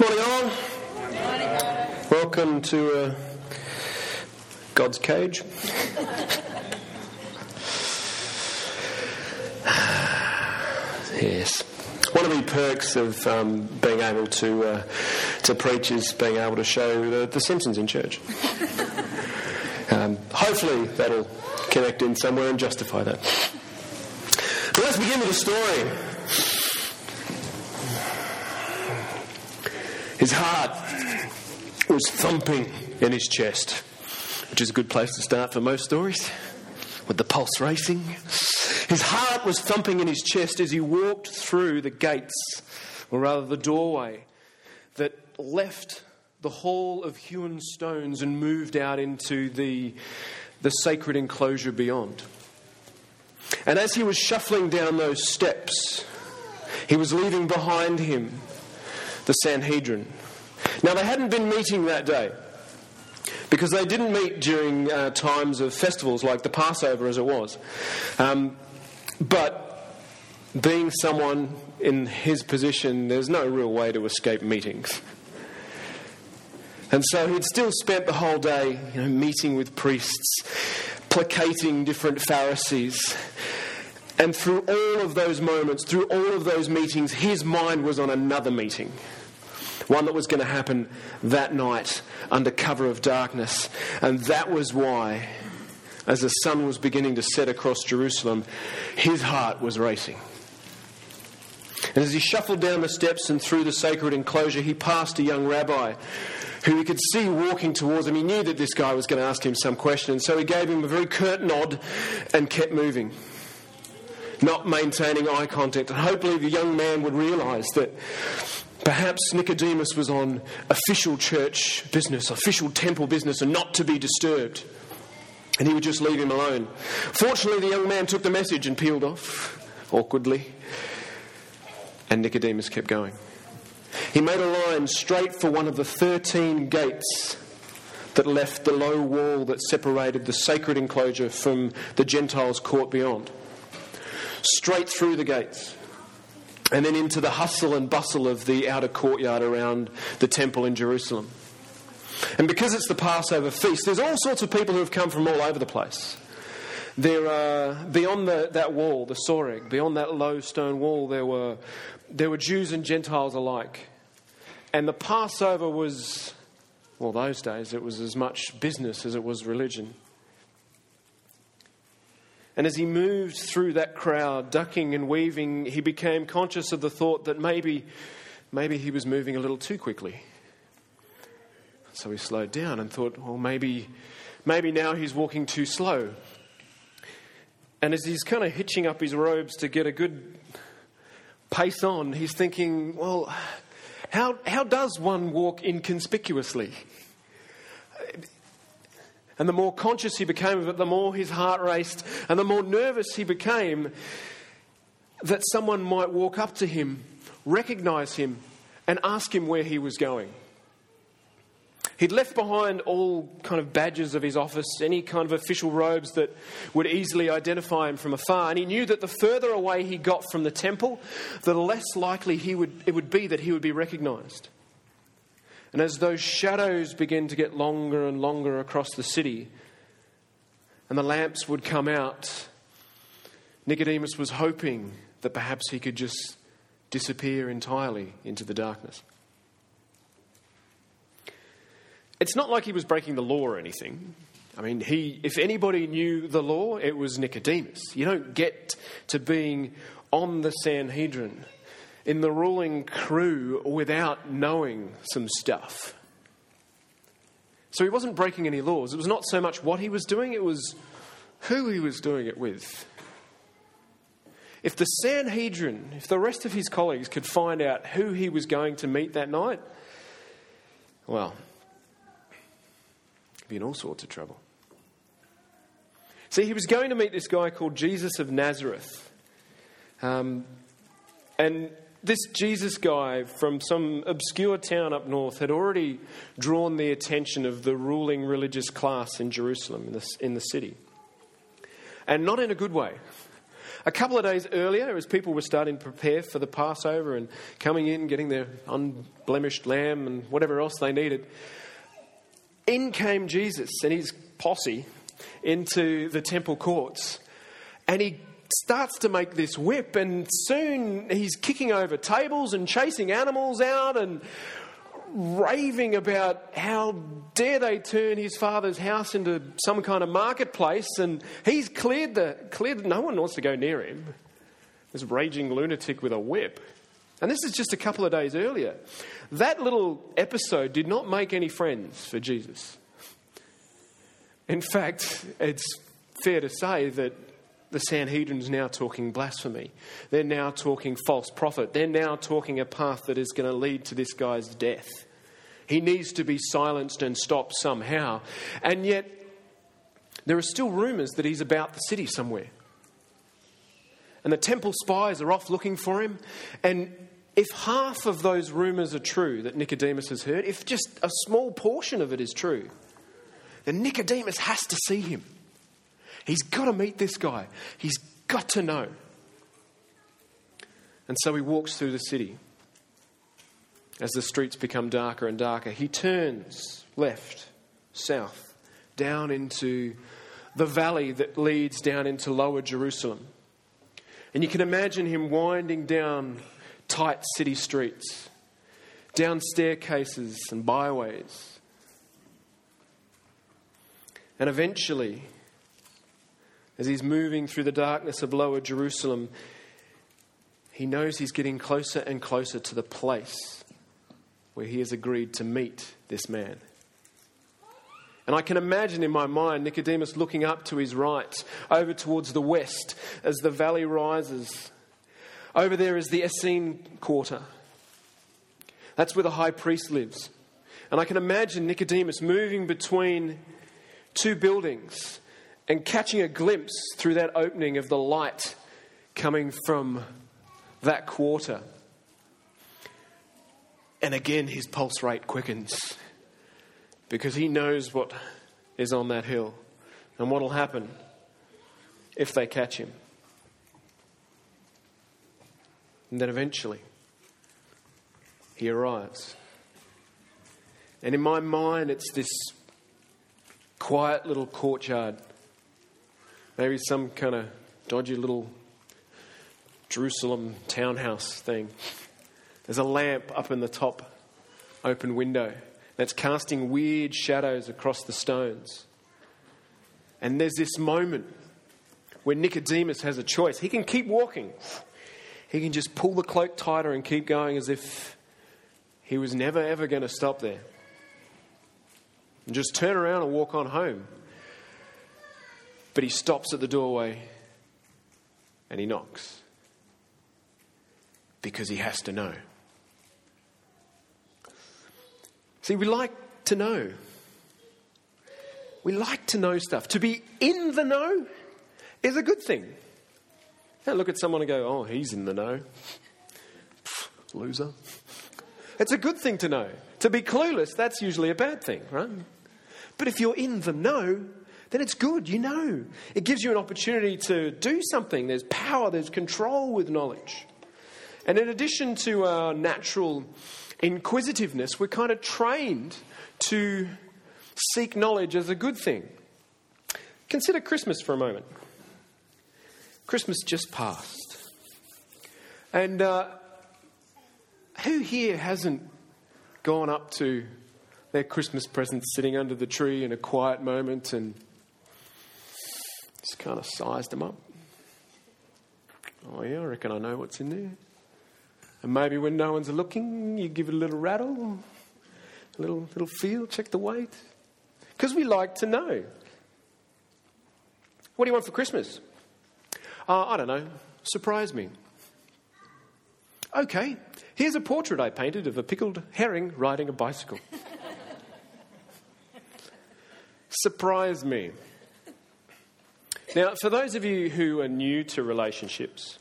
Morning, all. Welcome to uh, God's cage. yes. One of the perks of um, being able to uh, to preach is being able to show the, the Simpsons in church. Um, hopefully, that'll connect in somewhere and justify that. But let's begin with a story. His heart was thumping in his chest, which is a good place to start for most stories, with the pulse racing. His heart was thumping in his chest as he walked through the gates, or rather the doorway, that left the hall of hewn stones and moved out into the, the sacred enclosure beyond. And as he was shuffling down those steps, he was leaving behind him the Sanhedrin. Now, they hadn't been meeting that day because they didn't meet during uh, times of festivals like the Passover as it was. Um, but being someone in his position, there's no real way to escape meetings. And so he'd still spent the whole day you know, meeting with priests, placating different Pharisees. And through all of those moments, through all of those meetings, his mind was on another meeting. One that was going to happen that night under cover of darkness. And that was why, as the sun was beginning to set across Jerusalem, his heart was racing. And as he shuffled down the steps and through the sacred enclosure, he passed a young rabbi who he could see walking towards him. He knew that this guy was going to ask him some question, and so he gave him a very curt nod and kept moving, not maintaining eye contact. And hopefully, the young man would realize that perhaps Nicodemus was on official church business, official temple business, and not to be disturbed. And he would just leave him alone. Fortunately, the young man took the message and peeled off awkwardly, and Nicodemus kept going. He made a line straight for one of the 13 gates that left the low wall that separated the sacred enclosure from the Gentiles' court beyond. Straight through the gates. And then into the hustle and bustle of the outer courtyard around the temple in Jerusalem. And because it's the Passover feast, there's all sorts of people who have come from all over the place. There are, beyond the, that wall, the Soreg, beyond that low stone wall, there were, there were Jews and Gentiles alike. And the Passover was, well, those days, it was as much business as it was religion. And as he moved through that crowd, ducking and weaving, he became conscious of the thought that maybe, maybe he was moving a little too quickly. So he slowed down and thought, well, maybe, maybe now he's walking too slow. And as he's kind of hitching up his robes to get a good pace on, he's thinking, well, how, how does one walk inconspicuously? And the more conscious he became of it, the more his heart raced, and the more nervous he became that someone might walk up to him, recognize him, and ask him where he was going. He'd left behind all kind of badges of his office, any kind of official robes that would easily identify him from afar. And he knew that the further away he got from the temple, the less likely he would, it would be that he would be recognized. And as those shadows began to get longer and longer across the city, and the lamps would come out, Nicodemus was hoping that perhaps he could just disappear entirely into the darkness. It's not like he was breaking the law or anything. I mean, he, if anybody knew the law, it was Nicodemus. You don't get to being on the Sanhedrin in the ruling crew without knowing some stuff. So he wasn't breaking any laws. It was not so much what he was doing, it was who he was doing it with. If the Sanhedrin, if the rest of his colleagues could find out who he was going to meet that night, well, he'd be in all sorts of trouble. See, he was going to meet this guy called Jesus of Nazareth. Um, and this Jesus guy from some obscure town up north had already drawn the attention of the ruling religious class in Jerusalem, in the, in the city. And not in a good way. A couple of days earlier, as people were starting to prepare for the Passover and coming in, getting their unblemished lamb and whatever else they needed, in came Jesus and his posse into the temple courts. And he starts to make this whip, and soon he's kicking over tables and chasing animals out and raving about how dare they turn his father's house into some kind of marketplace, and he's cleared the cleared. No one wants to go near him. This raging lunatic with a whip, and this is just a couple of days earlier. That little episode did not make any friends for Jesus. In fact, it's fair to say that the Sanhedrin's now talking blasphemy. They're now talking false prophet. They're now talking a path that is going to lead to this guy's death. He needs to be silenced and stopped somehow. And yet, there are still rumours that he's about the city somewhere. And the temple spies are off looking for him. And if half of those rumours are true that Nicodemus has heard, if just a small portion of it is true, then Nicodemus has to see him. He's got to meet this guy. He's got to know. And so he walks through the city. As the streets become darker and darker, he turns left, south, down into the valley that leads down into lower Jerusalem. And you can imagine him winding down tight city streets, down staircases and byways. And eventually, as he's moving through the darkness of lower Jerusalem, he knows he's getting closer and closer to the place where he has agreed to meet this man. And I can imagine in my mind Nicodemus looking up to his right, over towards the west, as the valley rises. Over there is the Essene quarter. That's where the high priest lives. And I can imagine Nicodemus moving between two buildings and catching a glimpse through that opening of the light coming from that quarter. And again, his pulse rate quickens because he knows what is on that hill and what will happen if they catch him. And then eventually, he arrives. And in my mind, it's this quiet little courtyard Maybe some kind of dodgy little Jerusalem townhouse thing. There's a lamp up in the top open window that's casting weird shadows across the stones. And there's this moment where Nicodemus has a choice. He can keep walking, he can just pull the cloak tighter and keep going as if he was never ever going to stop there. And just turn around and walk on home. But he stops at the doorway and he knocks because he has to know. See, we like to know. We like to know stuff. To be in the know is a good thing. You look at someone and go, oh, he's in the know. Loser. It's a good thing to know. To be clueless, that's usually a bad thing, right? But if you're in the know, then it's good, you know. It gives you an opportunity to do something. There's power, there's control with knowledge. And in addition to our natural inquisitiveness, we're kind of trained to seek knowledge as a good thing. Consider Christmas for a moment. Christmas just passed. And uh, who here hasn't gone up to their Christmas presents sitting under the tree in a quiet moment and just kind of sized them up. Oh, yeah, I reckon I know what's in there. And maybe when no one's looking, you give it a little rattle, a little, little feel, check the weight. Because we like to know. What do you want for Christmas? Uh, I don't know. Surprise me. Okay, here's a portrait I painted of a pickled herring riding a bicycle. Surprise me. Now, for those of you who are new to relationships,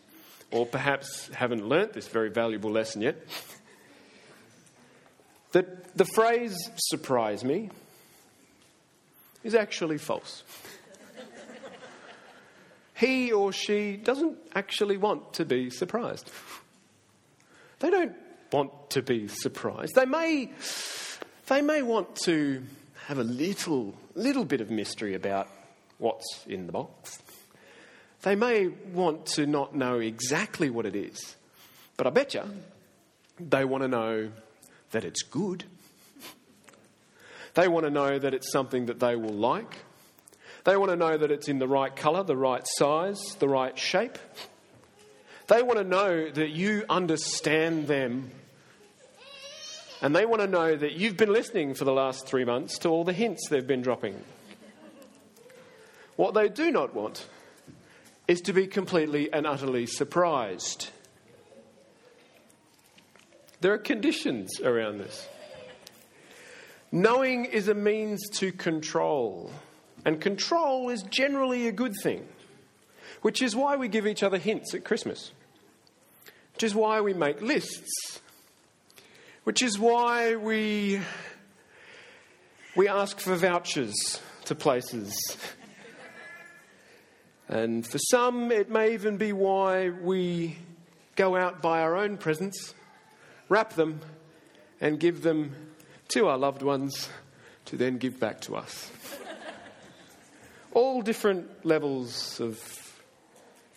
or perhaps haven't learnt this very valuable lesson yet, that the phrase surprise me is actually false. he or she doesn't actually want to be surprised. They don't want to be surprised. They may, they may want to have a little, little bit of mystery about what's in the box. They may want to not know exactly what it is, but I bet you they want to know that it's good. They want to know that it's something that they will like. They want to know that it's in the right colour, the right size, the right shape. They want to know that you understand them. And they want to know that you've been listening for the last three months to all the hints they've been dropping. What they do not want is to be completely and utterly surprised. There are conditions around this. Knowing is a means to control. And control is generally a good thing, which is why we give each other hints at Christmas, which is why we make lists, which is why we, we ask for vouchers to places. And for some, it may even be why we go out buy our own presents, wrap them, and give them to our loved ones to then give back to us all different levels of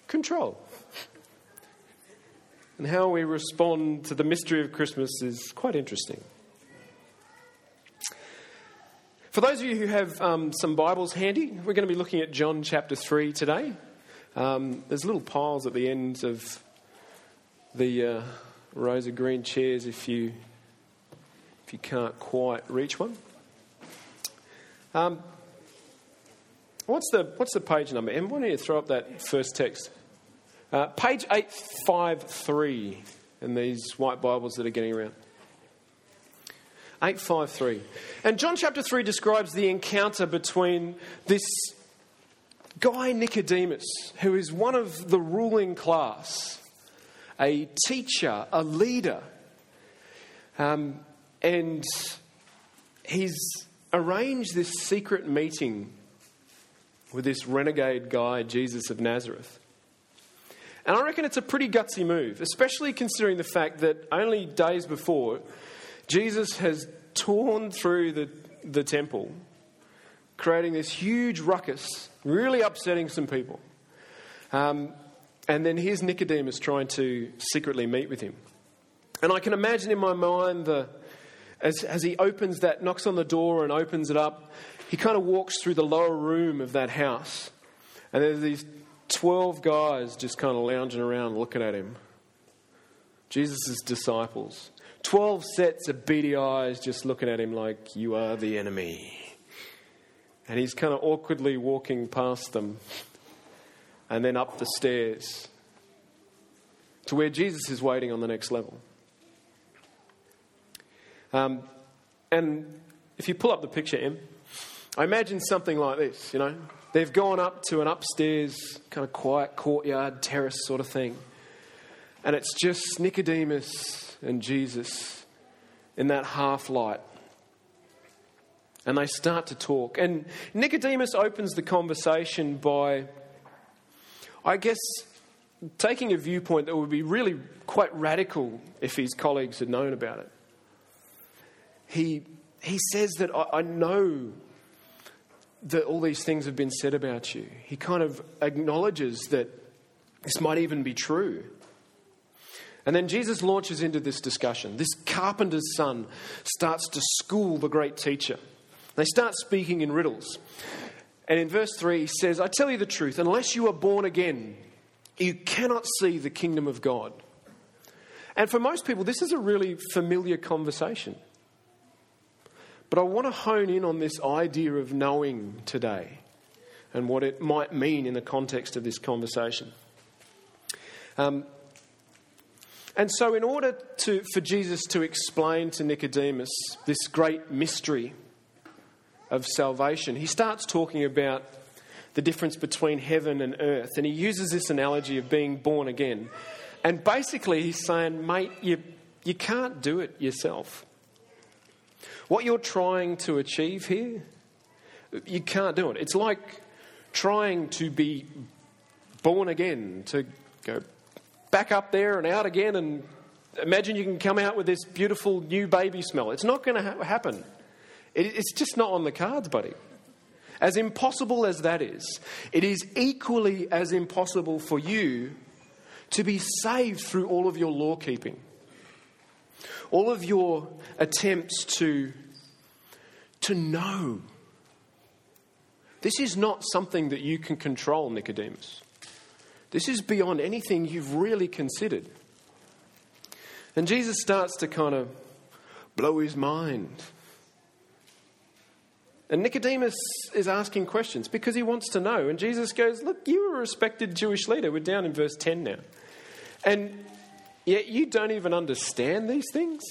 control. And how we respond to the mystery of Christmas is quite interesting. For those of you who have um, some Bibles handy, we're going to be looking at John chapter 3 today. Um, there's little piles at the ends of the uh, rows of green chairs if you, if you can't quite reach one. Um, What's the, what's the page number? Em, why don't you throw up that first text? Uh, page 853 in these white Bibles that are getting around. 853. And John chapter 3 describes the encounter between this guy Nicodemus, who is one of the ruling class, a teacher, a leader, um, and he's arranged this secret meeting with this renegade guy, Jesus of Nazareth. And I reckon it's a pretty gutsy move, especially considering the fact that only days before, Jesus has torn through the, the temple, creating this huge ruckus, really upsetting some people. Um, and then here's Nicodemus trying to secretly meet with him. And I can imagine in my mind the, as, as he opens that, knocks on the door and opens it up, he kind of walks through the lower room of that house, and there's these 12 guys just kind of lounging around looking at him. Jesus' disciples. 12 sets of beady eyes just looking at him like, You are the enemy. And he's kind of awkwardly walking past them and then up the stairs to where Jesus is waiting on the next level. Um, and if you pull up the picture, Em, I imagine something like this, you know. They've gone up to an upstairs, kind of quiet courtyard, terrace sort of thing. And it's just Nicodemus and Jesus in that half light. And they start to talk. And Nicodemus opens the conversation by, I guess, taking a viewpoint that would be really quite radical if his colleagues had known about it. He, he says that I, I know that all these things have been said about you. He kind of acknowledges that this might even be true. And then Jesus launches into this discussion. This carpenter's son starts to school the great teacher. They start speaking in riddles. And in verse 3, he says, I tell you the truth, unless you are born again, you cannot see the kingdom of God. And for most people, this is a really familiar conversation. But I want to hone in on this idea of knowing today and what it might mean in the context of this conversation. Um, and so, in order to, for Jesus to explain to Nicodemus this great mystery of salvation, he starts talking about the difference between heaven and earth. And he uses this analogy of being born again. And basically, he's saying, mate, you, you can't do it yourself. What you're trying to achieve here, you can't do it. It's like trying to be born again, to go back up there and out again and imagine you can come out with this beautiful new baby smell. It's not going to ha- happen. It, it's just not on the cards, buddy. As impossible as that is, it is equally as impossible for you to be saved through all of your law keeping, all of your attempts to, to know. This is not something that you can control, Nicodemus. This is beyond anything you've really considered. And Jesus starts to kind of blow his mind. And Nicodemus is asking questions because he wants to know. And Jesus goes, Look, you're a respected Jewish leader. We're down in verse 10 now. And yet you don't even understand these things?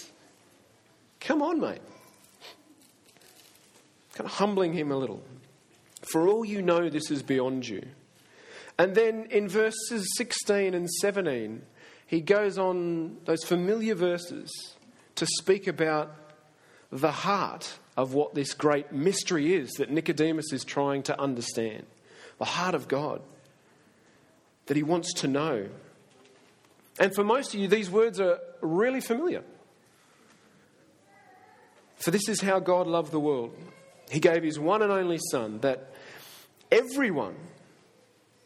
Come on, mate. Kind of humbling him a little. For all you know, this is beyond you. And then in verses 16 and 17, he goes on those familiar verses to speak about the heart of what this great mystery is that Nicodemus is trying to understand the heart of God that he wants to know. And for most of you, these words are really familiar. For this is how God loved the world. He gave his one and only Son that everyone,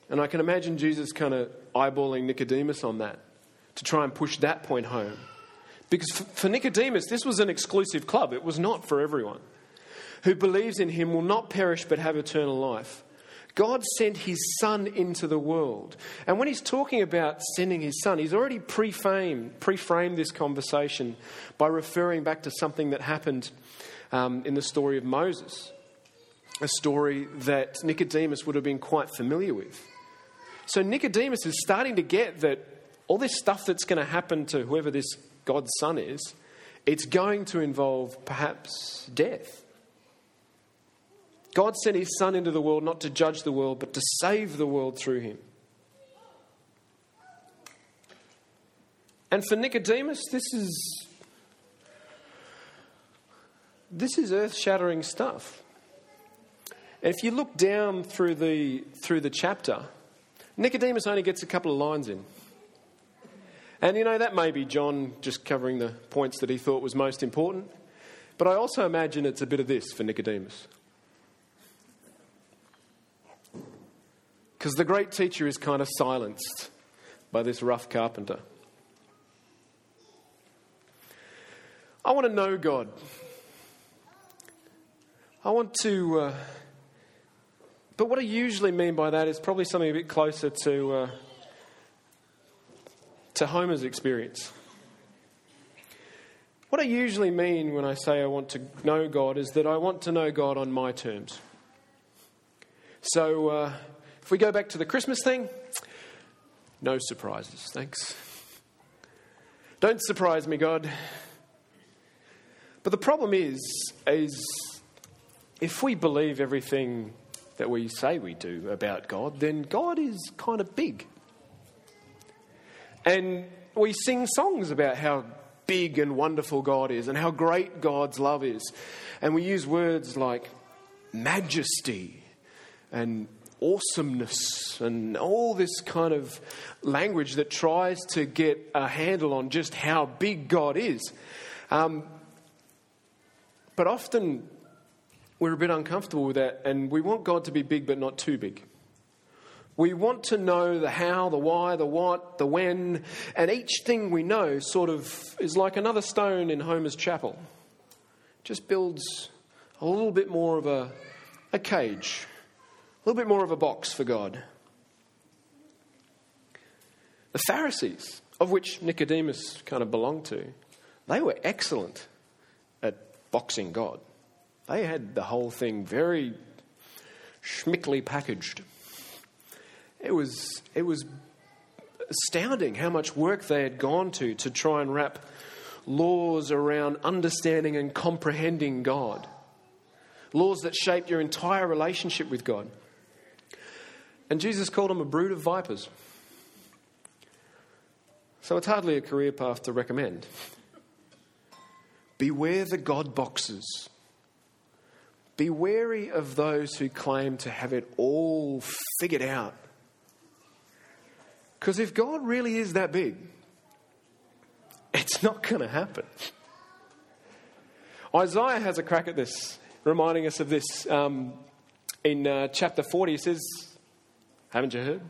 and I can imagine Jesus kind of eyeballing Nicodemus on that to try and push that point home. Because for Nicodemus, this was an exclusive club, it was not for everyone. Who believes in him will not perish but have eternal life. God sent his son into the world. And when he's talking about sending his son, he's already pre-framed, pre-framed this conversation by referring back to something that happened um, in the story of Moses, a story that Nicodemus would have been quite familiar with. So Nicodemus is starting to get that all this stuff that's going to happen to whoever this God's son is, it's going to involve perhaps death. God sent his son into the world not to judge the world, but to save the world through him. And for Nicodemus, this is this is earth-shattering stuff. If you look down through the through the chapter, Nicodemus only gets a couple of lines in. And you know, that may be John just covering the points that he thought was most important. But I also imagine it's a bit of this for Nicodemus. Because the great teacher is kind of silenced by this rough carpenter. I want to know God. I want to. Uh, but what I usually mean by that is probably something a bit closer to. Uh, to Homer's experience. What I usually mean when I say I want to know God is that I want to know God on my terms. So, uh, if we go back to the Christmas thing, no surprises, thanks. Don't surprise me, God. But the problem is, is if we believe everything that we say we do about God, then God is kind of big. And we sing songs about how big and wonderful God is and how great God's love is. And we use words like majesty and awesomeness and all this kind of language that tries to get a handle on just how big God is. Um, but often we're a bit uncomfortable with that and we want God to be big but not too big. We want to know the how, the why, the what, the when, and each thing we know sort of is like another stone in Homer's chapel. Just builds a little bit more of a, a cage, a little bit more of a box for God. The Pharisees, of which Nicodemus kind of belonged to, they were excellent at boxing God. They had the whole thing very schmickly packaged. It was, it was astounding how much work they had gone to to try and wrap laws around understanding and comprehending God. Laws that shaped your entire relationship with God. And Jesus called them a brood of vipers. So it's hardly a career path to recommend. Beware the God boxes. Be wary of those who claim to have it all figured out Because if God really is that big, it's not going to happen. Isaiah has a crack at this, reminding us of this um, in uh, chapter 40. He says, Haven't you heard?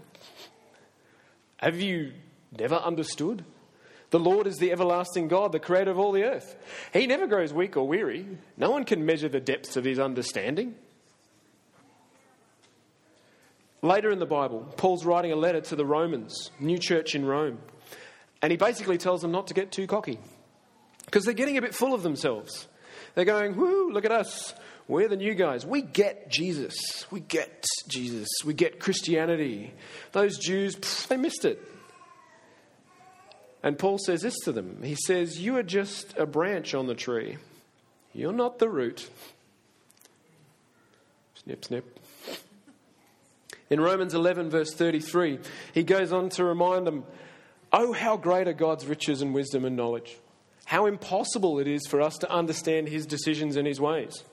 Have you never understood? The Lord is the everlasting God, the creator of all the earth. He never grows weak or weary. No one can measure the depths of his understanding. Later in the Bible, Paul's writing a letter to the Romans, new church in Rome, and he basically tells them not to get too cocky because they're getting a bit full of themselves. They're going, whoo, look at us. We're the new guys. We get Jesus. We get Jesus. We get Christianity. Those Jews, pff, they missed it. And Paul says this to them He says, You are just a branch on the tree, you're not the root. Snip, snip. In Romans 11, verse 33, he goes on to remind them, Oh, how great are God's riches and wisdom and knowledge! How impossible it is for us to understand his decisions and his ways.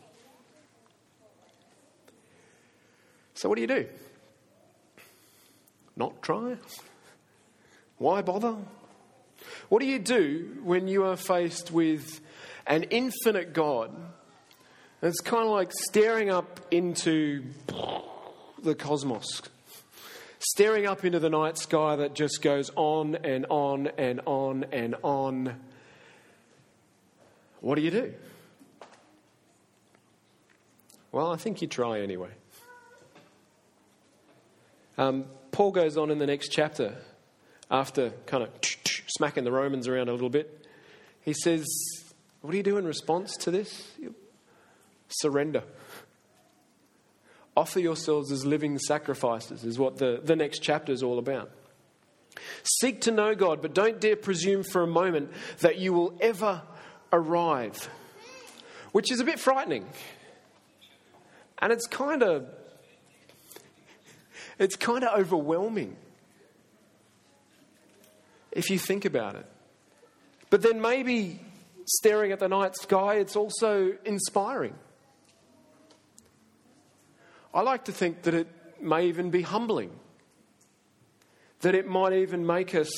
So, what do you do? Not try? Why bother? What do you do when you are faced with an infinite God? It's kind of like staring up into the cosmos, staring up into the night sky that just goes on and on and on and on. What do you do? Well, I think you try anyway. Um, Paul goes on in the next chapter after kind of smacking the Romans around a little bit. He says, What do you do in response to this? Surrender. Offer yourselves as living sacrifices, is what the, the next chapter is all about. Seek to know God, but don't dare presume for a moment that you will ever arrive, which is a bit frightening. And it's kind of it's kind of overwhelming if you think about it. But then maybe staring at the night sky, it's also inspiring. I like to think that it may even be humbling, that it might even make us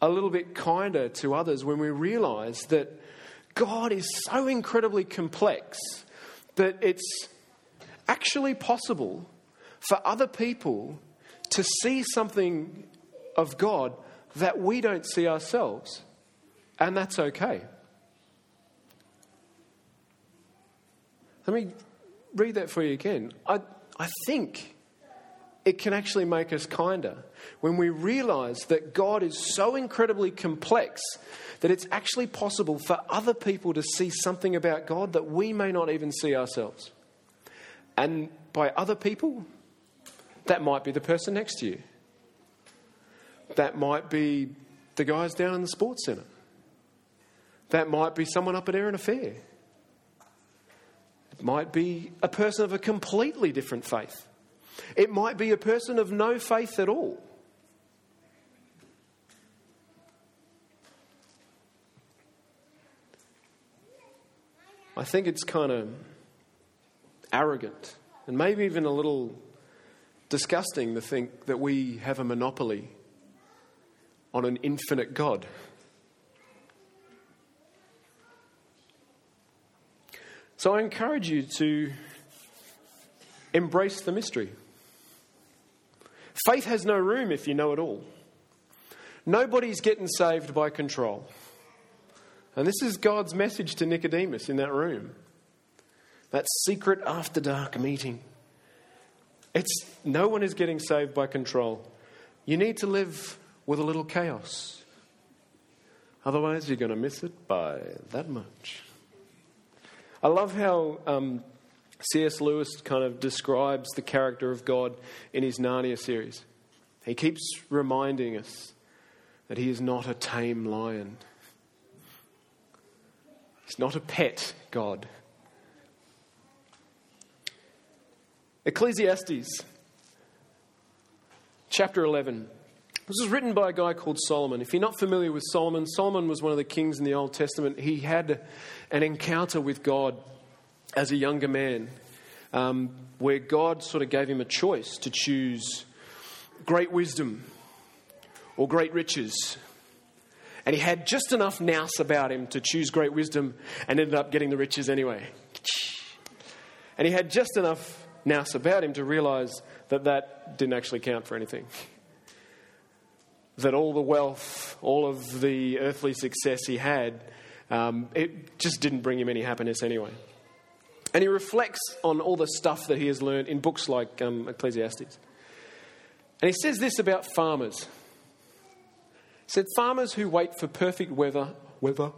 a little bit kinder to others when we realize that God is so incredibly complex that it's actually possible for other people to see something of God that we don't see ourselves. And that's okay. Let me read that for you again. I, I think it can actually make us kinder when we realize that God is so incredibly complex that it's actually possible for other people to see something about God that we may not even see ourselves. And by other people, that might be the person next to you. That might be the guys down in the sports centre. That might be someone up at Erina Fair. It might be a person of a completely different faith. It might be a person of no faith at all. I think it's kind of arrogant and maybe even a little disgusting to think that we have a monopoly on an infinite God. So I encourage you to embrace the mystery. Faith has no room if you know it all. Nobody's getting saved by control. And this is God's message to Nicodemus in that room. That secret after dark meeting. It's no one is getting saved by control. You need to live with a little chaos. Otherwise, you're going to miss it by that much. I love how um, C.S. Lewis kind of describes the character of God in his Narnia series. He keeps reminding us that he is not a tame lion. He's not a pet God. Ecclesiastes, chapter 11. This was written by a guy called Solomon. If you're not familiar with Solomon, Solomon was one of the kings in the Old Testament. He had an encounter with God as a younger man um, where God sort of gave him a choice to choose great wisdom or great riches. And he had just enough nous about him to choose great wisdom and ended up getting the riches anyway. And he had just enough nous about him to realize that that didn't actually count for anything. That all the wealth, all of the earthly success he had, um, it just didn't bring him any happiness anyway. And he reflects on all the stuff that he has learned in books like um, Ecclesiastes. And he says this about farmers. He said, Farmers who wait for perfect weather, weather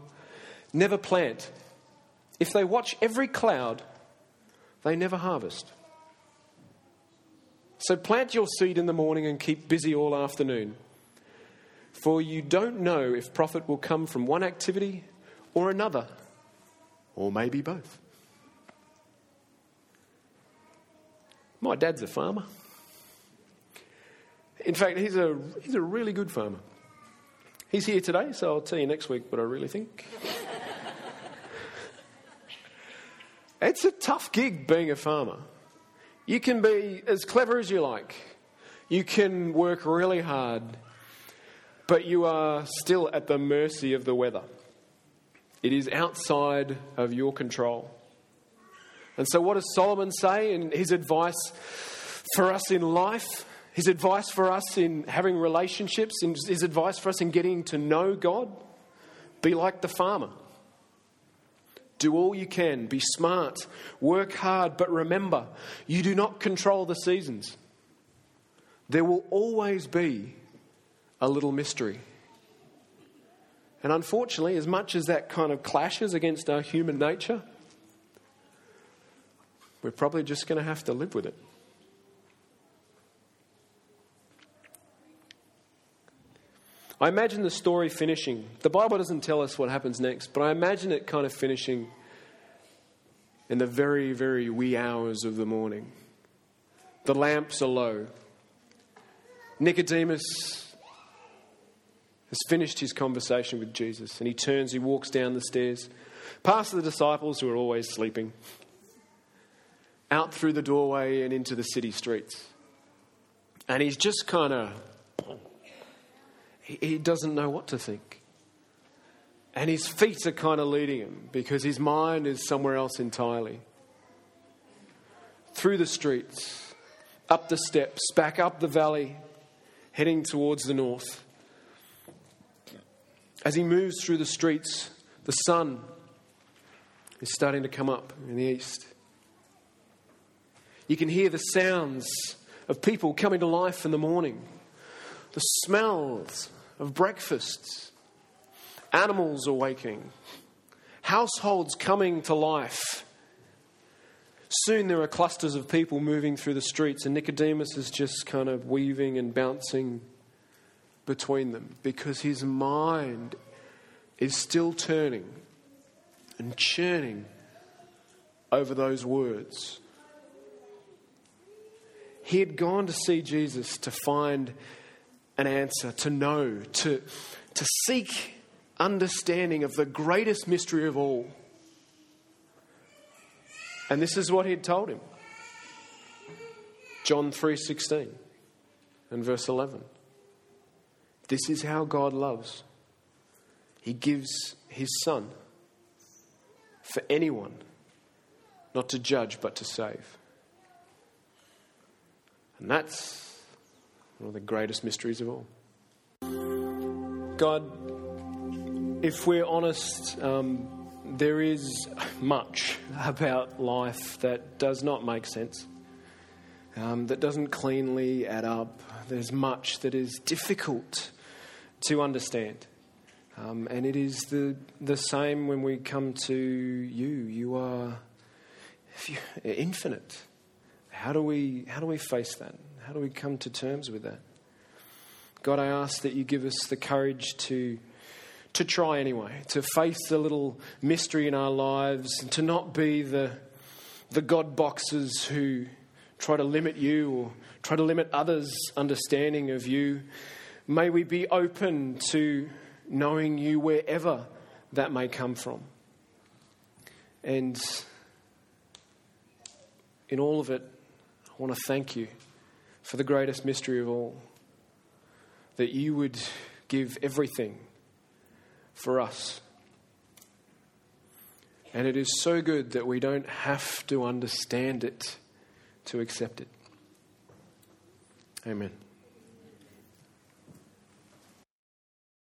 never plant. If they watch every cloud, they never harvest. So plant your seed in the morning and keep busy all afternoon. For you don't know if profit will come from one activity or another, or maybe both. My dad's a farmer. In fact, he's a, he's a really good farmer. He's here today, so I'll tell you next week what I really think. it's a tough gig being a farmer. You can be as clever as you like, you can work really hard, but you are still at the mercy of the weather. It is outside of your control. And so, what does Solomon say in his advice for us in life? His advice for us in having relationships, his advice for us in getting to know God? Be like the farmer. Do all you can, be smart, work hard, but remember, you do not control the seasons. There will always be a little mystery. And unfortunately, as much as that kind of clashes against our human nature, we're probably just going to have to live with it. I imagine the story finishing. The Bible doesn't tell us what happens next, but I imagine it kind of finishing in the very, very wee hours of the morning. The lamps are low. Nicodemus has finished his conversation with Jesus and he turns, he walks down the stairs, past the disciples who are always sleeping out through the doorway and into the city streets. And he's just kind of, he doesn't know what to think. And his feet are kind of leading him because his mind is somewhere else entirely. Through the streets, up the steps, back up the valley, heading towards the north. As he moves through the streets, the sun is starting to come up in the east. You can hear the sounds of people coming to life in the morning, the smells of breakfasts, animals awaking, households coming to life. Soon there are clusters of people moving through the streets, and Nicodemus is just kind of weaving and bouncing between them because his mind is still turning and churning over those words. He had gone to see Jesus to find an answer, to know, to, to seek understanding of the greatest mystery of all. And this is what he had told him. John 3:16 and verse 11. This is how God loves. He gives his son for anyone not to judge but to save. And that's one of the greatest mysteries of all. God, if we're honest, um, there is much about life that does not make sense, um, that doesn't cleanly add up. There's much that is difficult to understand. Um, and it is the, the same when we come to you. You are infinite. How do we, how do we face that? How do we come to terms with that? God, I ask that you give us the courage to, to try anyway, to face the little mystery in our lives, and to not be the, the God boxers who try to limit you or try to limit others' understanding of you. May we be open to knowing you wherever that may come from. And in all of it, I want to thank you for the greatest mystery of all that you would give everything for us. And it is so good that we don't have to understand it to accept it. Amen.